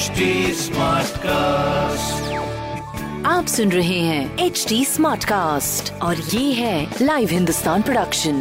HD cast आप सुन रहे हैं एच डी स्मार्ट कास्ट और ये है लाइव हिंदुस्तान प्रोडक्शन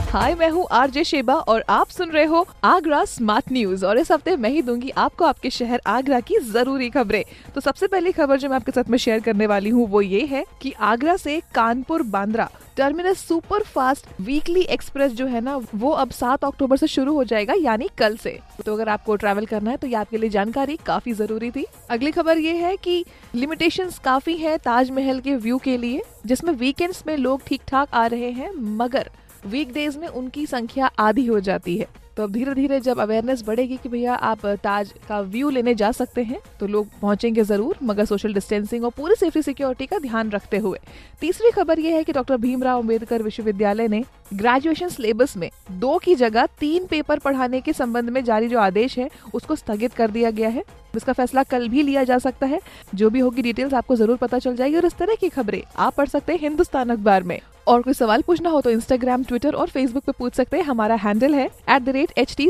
हाय मैं हूँ आरजे शेबा और आप सुन रहे हो आगरा स्मार्ट न्यूज़ और इस हफ़्ते मैं ही दूँगी आपको आपके शहर आगरा की ज़रूरी खबरें। तो सबसे पहली खबर जो मैं आपके साथ में शेयर करने वाली हूँ वो ये है कि आगरा से Kanpur Bandra terminus super fast weekly express जो है ना, वो अब सात अक्टूबर से शुरू हो जाएगा, यानी कल से। तो अगर आपको ट्रैवल करना है तो ये आपके लिए जानकारी काफ़ी ज़रूरी थी। अगली खबर ये है कि लिमिटेशन काफ़ी है ताजमहल के व्यू के लिए, जिसमें वीकेंड्स में लोग ठीक ठाक आ रहे हैं, मगर वीकडेज में उनकी संख्या आधी हो जाती है। तो अब धीरे धीरे जब अवेयरनेस बढ़ेगी कि भैया आप ताज का व्यू लेने जा सकते हैं तो लोग पहुँचेंगे ज़रूर, मगर सोशल डिस्टेंसिंग और पूरी सेफ्टी सिक्योरिटी का ध्यान रखते हुए। तीसरी खबर यह है कि डॉक्टर भीमराव अंबेडकर विश्वविद्यालय ने ग्रेजुएशन सिलेबस में दो की जगह तीन पेपर पढ़ाने के संबंध में जारी जो आदेश है, उसको स्थगित कर दिया गया है। इसका फैसला कल भी लिया जा सकता है। जो भी होगी डिटेल्स आपको ज़रूर पता चल जाएगी और इस तरह की खबरें आप पढ़ सकते हैं हिंदुस्तान अखबार में। और कोई सवाल पूछना हो तो इंस्टाग्राम ट्विटर और फेसबुक पे पूछ सकते हैं। हमारा हैंडल है at the rate H T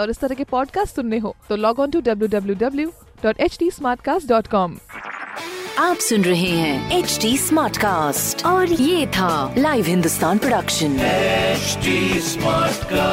और इस तरह के पॉडकास्ट सुनने हो तो log on to W W W dot H T dot com आप सुन रहे हैं एच टी स्मार्ट कास्ट और ये था live Hindustan production smart Smartcast.